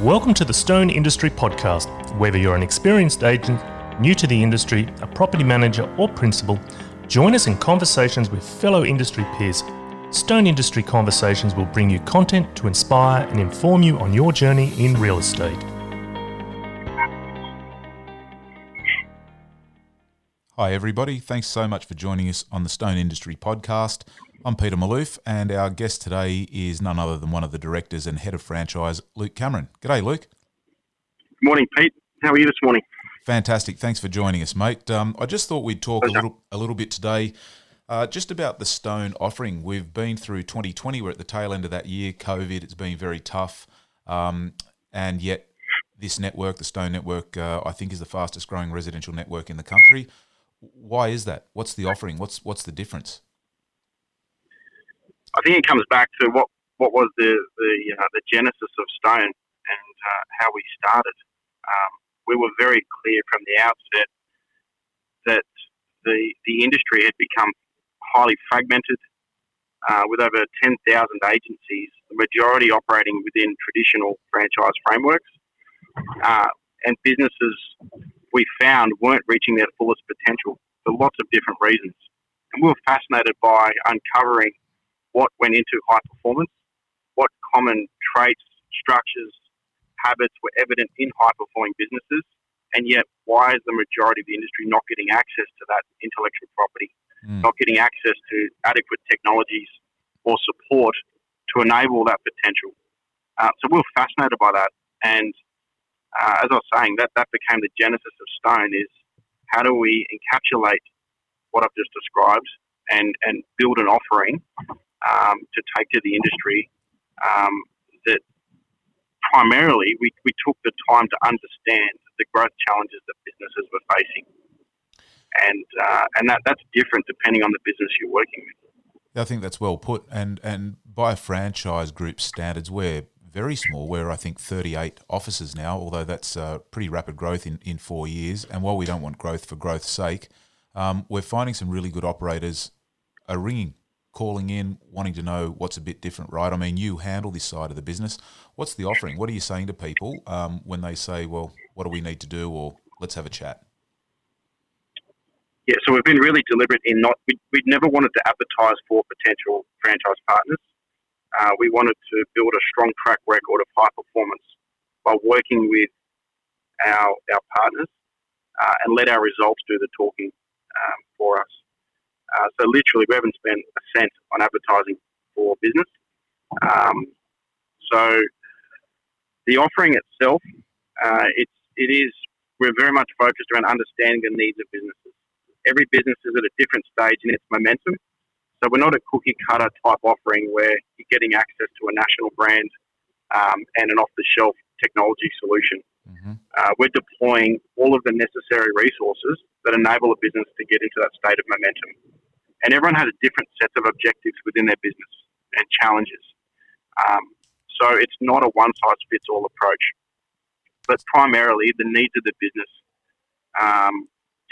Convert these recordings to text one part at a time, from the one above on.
Welcome to the Stone Industry Podcast. Whether you're an experienced agent, new to the industry, a property manager, or principal, join us in conversations with fellow industry peers. Stone Industry Conversations will bring you content to inspire and inform you on your journey in real estate. Hi, everybody. Thanks so much for joining us on the Stone Industry Podcast. I'm Peter Maloof, and our guest today is none other than one of the directors and head of franchise, Luke Cameron. G'day, Luke. Good morning, Pete. How are you this morning? Fantastic. Thanks for joining us, mate. Um, I just thought we'd talk a little, a little bit today uh, just about the Stone offering. We've been through 2020. We're at the tail end of that year. COVID. It's been very tough, um, and yet this network, the Stone Network, uh, I think is the fastest growing residential network in the country. Why is that? What's the offering? What's what's the difference? I think it comes back to what what was the the uh, the genesis of Stone and uh, how we started. Um, we were very clear from the outset that the the industry had become highly fragmented, uh, with over ten thousand agencies, the majority operating within traditional franchise frameworks, uh, and businesses we found weren't reaching their fullest potential for lots of different reasons. And we were fascinated by uncovering what went into high performance, what common traits, structures, habits were evident in high performing businesses, and yet why is the majority of the industry not getting access to that intellectual property, mm. not getting access to adequate technologies or support to enable that potential? Uh, so we are fascinated by that, and uh, as I was saying, that, that became the genesis of Stone is how do we encapsulate what I've just described and, and build an offering um, to take to the industry um, that primarily we, we took the time to understand the growth challenges that businesses were facing. And, uh, and that, that's different depending on the business you're working with. I think that's well put. And, and by franchise group standards, we're very small. We're, I think, 38 offices now, although that's uh, pretty rapid growth in, in four years. And while we don't want growth for growth's sake, um, we're finding some really good operators are ringing, calling in, wanting to know what's a bit different, right? I mean, you handle this side of the business. What's the offering? What are you saying to people um, when they say, well, what do we need to do, or let's have a chat? Yeah, so we've been really deliberate in not, we, we never wanted to advertise for potential franchise partners. Uh, we wanted to build a strong track record of high performance by working with our, our partners uh, and let our results do the talking um, for us. Uh, so literally, we haven't spent a cent on advertising for business. Um, so the offering itself, uh, it's it is we're very much focused around understanding the needs of businesses. Every business is at a different stage in its momentum, so we're not a cookie cutter type offering where you're getting access to a national brand um, and an off the shelf technology solution. Mm-hmm. Uh, we're deploying all of the necessary resources that enable a business to get into that state of momentum. And everyone has a different set of objectives within their business and challenges. Um, so it's not a one size fits all approach. But primarily, the needs of the business um,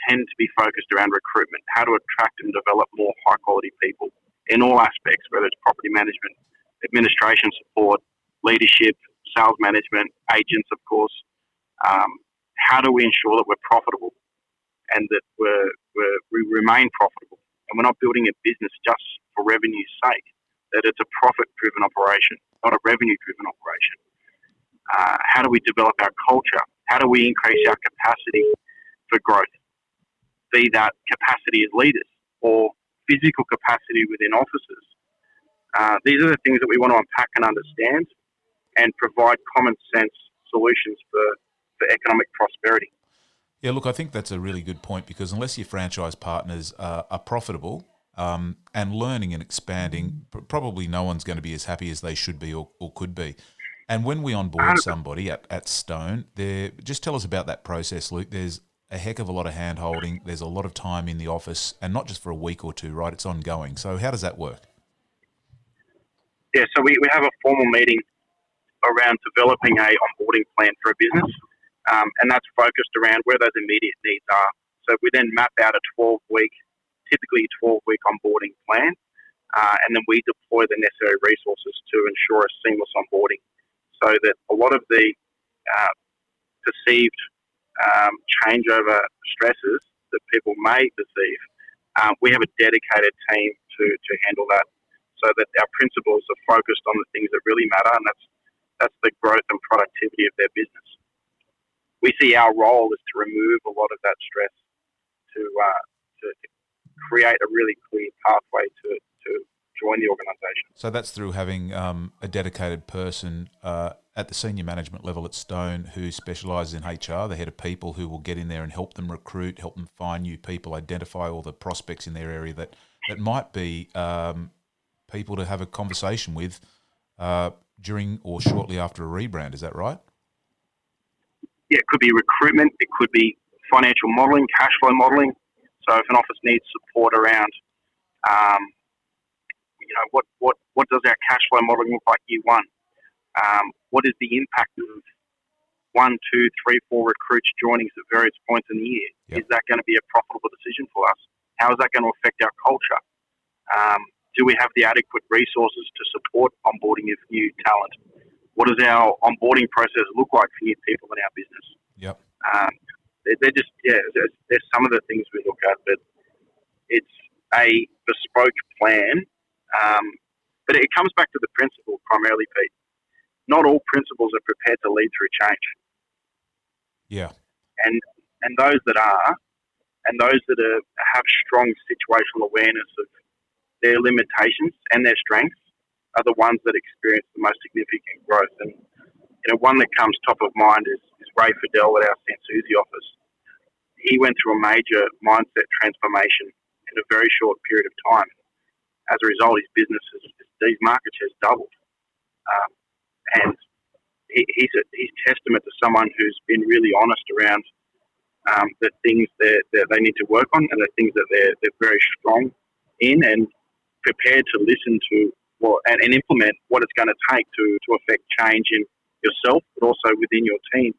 tend to be focused around recruitment, how to attract and develop more high quality people in all aspects, whether it's property management, administration support, leadership, sales management, agents, of course. Um, how do we ensure that we're profitable and that we're, we're, we remain profitable and we're not building a business just for revenue's sake, that it's a profit driven operation, not a revenue driven operation? Uh, how do we develop our culture? How do we increase our capacity for growth? be that capacity as leaders or physical capacity within offices. Uh, these are the things that we want to unpack and understand and provide common sense solutions for, for economic prosperity. Yeah, look, I think that's a really good point because unless your franchise partners are, are profitable um, and learning and expanding, probably no one's going to be as happy as they should be or, or could be. And when we onboard somebody at, at Stone, there just tell us about that process, Luke. There's a heck of a lot of hand holding. There's a lot of time in the office, and not just for a week or two, right? It's ongoing. So, how does that work? Yeah, so we, we have a formal meeting around developing a onboarding plan for a business, um, and that's focused around where those immediate needs are. So we then map out a 12 week, typically 12 week onboarding plan, uh, and then we deploy the necessary resources to ensure a seamless onboarding, so that a lot of the uh, perceived um, changeover stresses that people may perceive, um, we have a dedicated team to, to handle that so that our principals are focused on the things that really matter, and that's, that's the growth and productivity of their business. We see our role is to remove a lot of that stress to, uh, to, create a really clear pathway to, to join the organisation. So that's through having um, a dedicated person uh, at the senior management level at Stone who specialises in HR, the head of people, who will get in there and help them recruit, help them find new people, identify all the prospects in their area that that might be um, people to have a conversation with uh, during or shortly after a rebrand. Is that right? Yeah, it could be recruitment. It could be financial modelling, cash flow modelling. So if an office needs support around um, you know, what, what, what does our cash flow modelling look like year one? Um, what is the impact of one, two, three, four recruits joining us at various points in the year? Yep. Is that going to be a profitable decision for us? How is that going to affect our culture? Um, do we have the adequate resources to support onboarding of new talent? What does our onboarding process look like for new people in our business? Yep. Um, they're, they're, just yeah. There's, there's some of the things we look at, but it's a bespoke plan um, but it comes back to the principal primarily, Pete. Not all principals are prepared to lead through change. Yeah. And and those that are, and those that are, have strong situational awareness of their limitations and their strengths, are the ones that experience the most significant growth. And you know, one that comes top of mind is, is Ray Fidel at our Susie office. He went through a major mindset transformation in a very short period of time as a result, his business, has, these markets has doubled. Um, and he, he's, a, he's testament to someone who's been really honest around um, the things that, that they need to work on and the things that they're, they're very strong in and prepared to listen to and, and implement what it's going to take to, to affect change in yourself, but also within your team.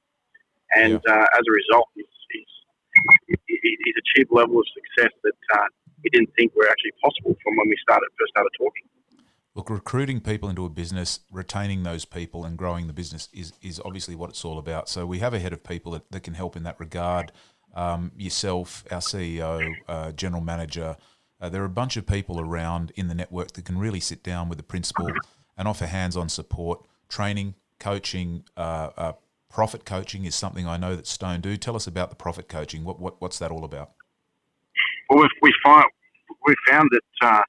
And yeah. uh, as a result, he's, he's, he's achieved a level of success that uh, we didn't think were actually possible from when we started first started talking. Look, recruiting people into a business, retaining those people, and growing the business is is obviously what it's all about. So we have a head of people that, that can help in that regard. Um, yourself, our CEO, uh, general manager. Uh, there are a bunch of people around in the network that can really sit down with the principal and offer hands-on support, training, coaching. Uh, uh profit coaching is something I know that Stone do. Tell us about the profit coaching. What, what what's that all about? Well, we find we found that uh,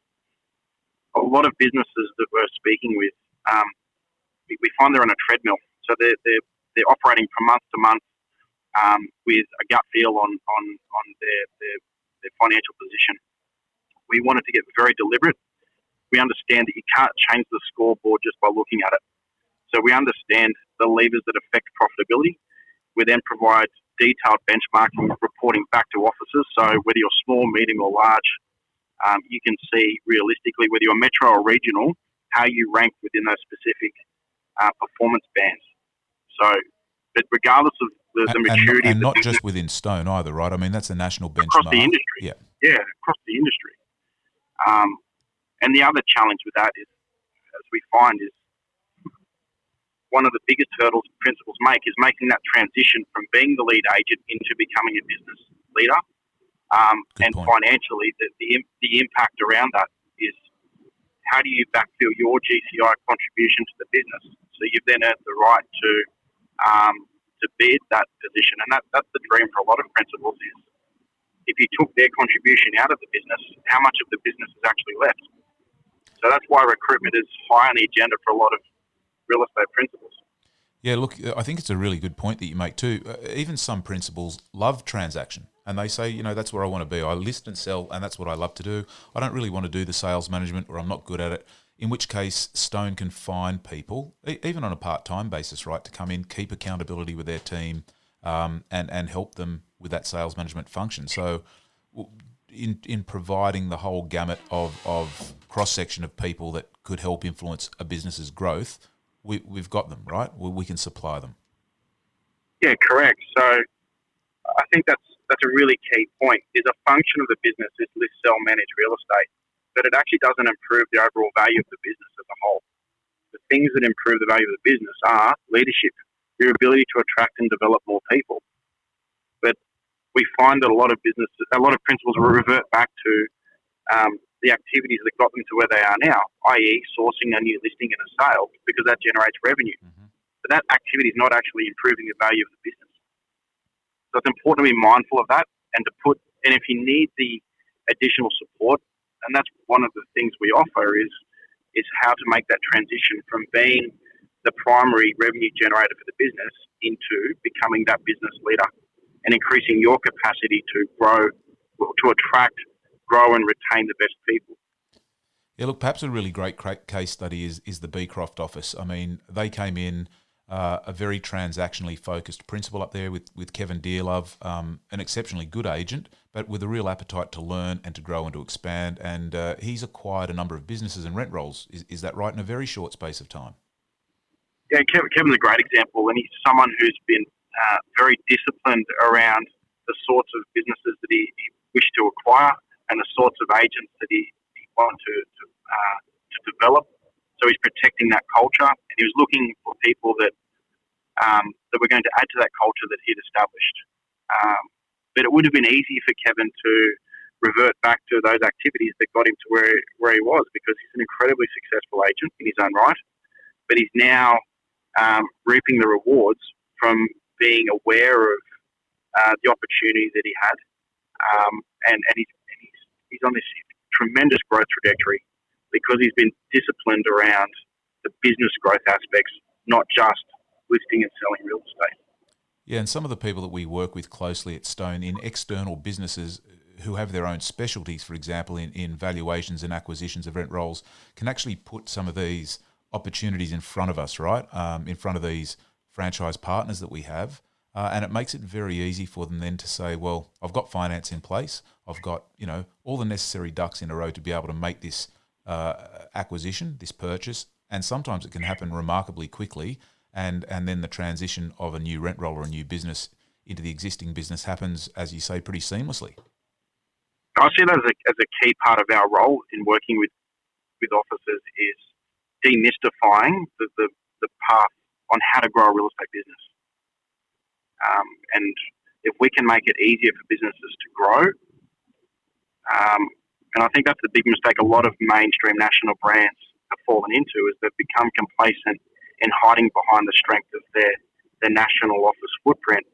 a lot of businesses that we're speaking with, um, we, we, find they're on a treadmill. So they're they're, they're operating from month to month um, with a gut feel on on on their, their their financial position. We wanted to get very deliberate. We understand that you can't change the scoreboard just by looking at it. So we understand the levers that affect profitability. We then provide detailed benchmarking reporting back to officers. So whether you're small, medium, or large, um, you can see realistically whether you're metro or regional how you rank within those specific uh, performance bands. So, but regardless of the, the maturity, and, and not just within Stone either, right? I mean, that's a national benchmark across the industry. Yeah, yeah, across the industry. Um, and the other challenge with that is, as we find, is one of the biggest hurdles principals make is making that transition from being the lead agent into becoming a business leader. Um, and point. financially, the, the, the impact around that is how do you backfill your GCI contribution to the business? So you've then earned the right to um, to bid that position, and that, that's the dream for a lot of principals is if you took their contribution out of the business, how much of the business is actually left? So that's why recruitment is high on the agenda for a lot of real estate principals. Yeah, look, I think it's a really good point that you make too. Uh, even some principals love transaction and they say, you know, that's where I want to be. I list and sell, and that's what I love to do. I don't really want to do the sales management or I'm not good at it. In which case, Stone can find people, even on a part time basis, right, to come in, keep accountability with their team, um, and, and help them with that sales management function. So, in, in providing the whole gamut of, of cross section of people that could help influence a business's growth, we, we've got them, right? We, we can supply them. Yeah, correct. So I think that's that's a really key point. Is a function of the business is list, sell, manage real estate, but it actually doesn't improve the overall value of the business as a whole. The things that improve the value of the business are leadership, your ability to attract and develop more people. But we find that a lot of businesses, a lot of principals revert back to um, the activities that got them to where they are now, i.e., sourcing a new listing and a sale, because that generates revenue. Mm-hmm. But that activity is not actually improving the value of the business. So it's important to be mindful of that and to put, and if you need the additional support, and that's one of the things we offer is is how to make that transition from being the primary revenue generator for the business into becoming that business leader and increasing your capacity to grow, to attract grow and retain the best people. Yeah, look, perhaps a really great case study is is the Beecroft office. I mean, they came in uh, a very transactionally focused principal up there with with Kevin Dearlove, um, an exceptionally good agent, but with a real appetite to learn and to grow and to expand. And uh, he's acquired a number of businesses and rent rolls. Is, is that right in a very short space of time? Yeah, Kevin, Kevin's a great example, and he's someone who's been uh, very disciplined around the sorts of businesses that he, he wished to acquire and the sorts of agents that he, he wanted to to, uh, to develop. So he's protecting that culture, and he was looking for people that um, that were going to add to that culture that he'd established. Um, but it would have been easy for Kevin to revert back to those activities that got him to where where he was, because he's an incredibly successful agent in his own right. But he's now um, reaping the rewards from being aware of uh, the opportunity that he had, um, and and he's he's on this tremendous growth trajectory because he's been disciplined around the business growth aspects, not just listing and selling real estate. Yeah, and some of the people that we work with closely at Stone in external businesses who have their own specialties, for example, in, in valuations and acquisitions of rent rolls, can actually put some of these opportunities in front of us, right? Um, in front of these franchise partners that we have. Uh, and it makes it very easy for them then to say, well, I've got finance in place. I've got, you know, all the necessary ducks in a row to be able to make this uh, acquisition, this purchase. And sometimes it can happen remarkably quickly. And, and then the transition of a new rent roll or a new business into the existing business happens, as you say, pretty seamlessly. I see that as a, as a key part of our role in working with, with officers is demystifying the, the, the path on how to grow a real estate business. Um, and if we can make it easier for businesses to grow, um, and I think that's the big mistake a lot of mainstream national brands have fallen into is they've become complacent in hiding behind the strength of their, their national office footprint.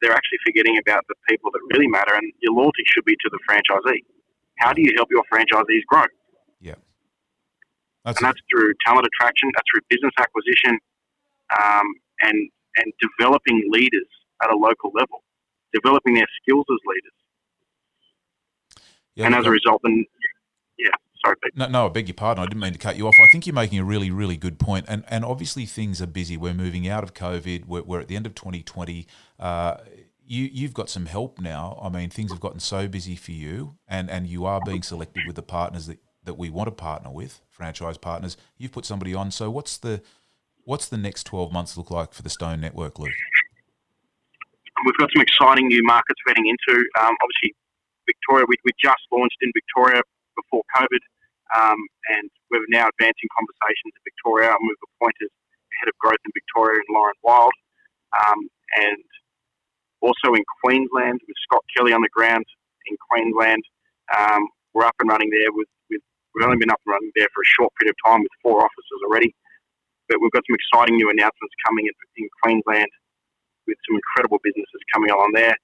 They're actually forgetting about the people that really matter, and your loyalty should be to the franchisee. How do you help your franchisees grow? That's and that's through talent attraction, that's through business acquisition, um, and and developing leaders at a local level, developing their skills as leaders. Yeah, and as a result, then, yeah, sorry, Pete. No, no, I beg your pardon. I didn't mean to cut you off. I think you're making a really, really good point. And, and obviously, things are busy. We're moving out of COVID, we're, we're at the end of 2020. Uh, you, you've got some help now. I mean, things have gotten so busy for you, and, and you are being selected with the partners that, that we want to partner with, franchise partners. You've put somebody on. So, what's the What's the next 12 months look like for the Stone Network, Luke? We've got some exciting new markets heading into. Um, obviously, Victoria, we, we, just launched in Victoria before COVID, um, and we're now advancing conversations in Victoria, and we've appointed head of growth in Victoria and Lauren Wild, um, and also in Queensland with Scott Kelly on the ground in Queensland. Um, we're up and running there with we've only been up and running there for a short period of time with four offices already. But we've got some exciting new announcements coming in, in Queensland with some incredible businesses coming along there.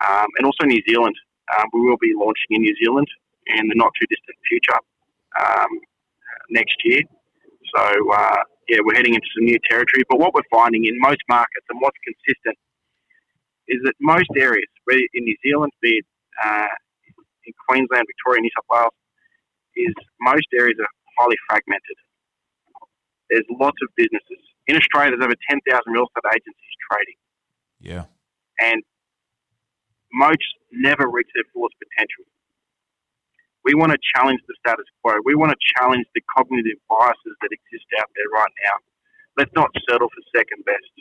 Um, and also New Zealand. Um, we will be launching in New Zealand in the not too distant future um, next year. So, uh, yeah, we're heading into some new territory. But what we're finding in most markets and what's consistent is that most areas, whether in New Zealand, be it uh, in Queensland, Victoria, New South Wales, is most areas are highly fragmented. There's lots of businesses. In Australia, there's over 10,000 real estate agencies trading. Yeah. And most never reach their fullest potential. We want to challenge the status quo. We want to challenge the cognitive biases that exist out there right now. Let's not settle for second best.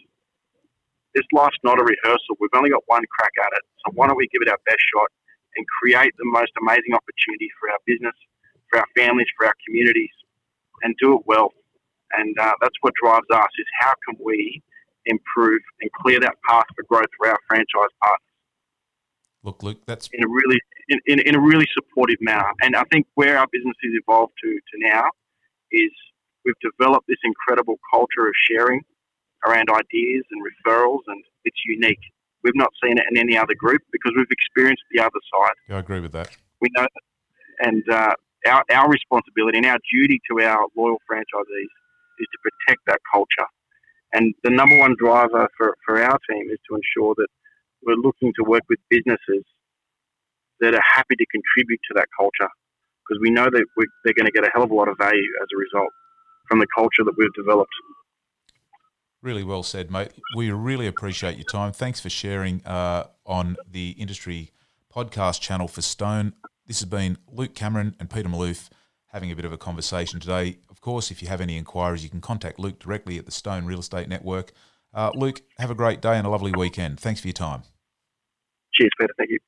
This life's not a rehearsal. We've only got one crack at it. So why don't we give it our best shot and create the most amazing opportunity for our business, for our families, for our communities, and do it well. And uh, that's what drives us is how can we improve, and clear that path for growth for our franchise partners. Look, Luke, that's in a really in, in, in, a really supportive manner. And I think where our business has evolved to to now is we've developed this incredible culture of sharing around ideas and referrals, and it's unique. We've not seen it in any other group because we've experienced the other side. Yeah, I agree with that. We know, and uh, our our responsibility and our duty to our loyal franchisees is to protect that culture. And the number one driver for, for our team is to ensure that we're looking to work with businesses that are happy to contribute to that culture because we know that they're going to get a hell of a lot of value as a result from the culture that we've developed. Really well said, mate. We really appreciate your time. Thanks for sharing uh, on the industry podcast channel for Stone. This has been Luke Cameron and Peter Maloof having a bit of a conversation today. Of course, if you have any inquiries, you can contact Luke directly at the Stone Real Estate Network. Uh, Luke, have a great day and a lovely weekend. Thanks for your time. Cheers, Peter. Thank you.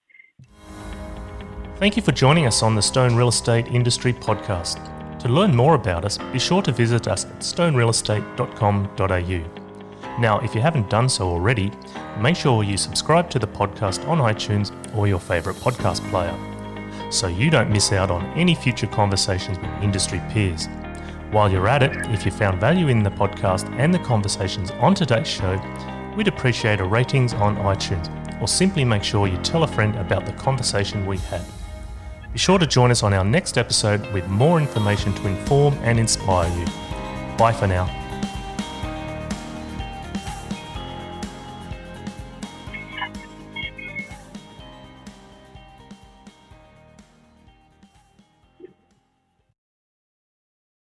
Thank you for joining us on the Stone Real Estate Industry Podcast. To learn more about us, be sure to visit us at stonerealestate.com.au. Now, if you haven't done so already, make sure you subscribe to the podcast on iTunes or your favourite podcast player so you don't miss out on any future conversations with industry peers. While you're at it, if you found value in the podcast and the conversations on today's show, we'd appreciate a ratings on iTunes or simply make sure you tell a friend about the conversation we had. Be sure to join us on our next episode with more information to inform and inspire you. Bye for now.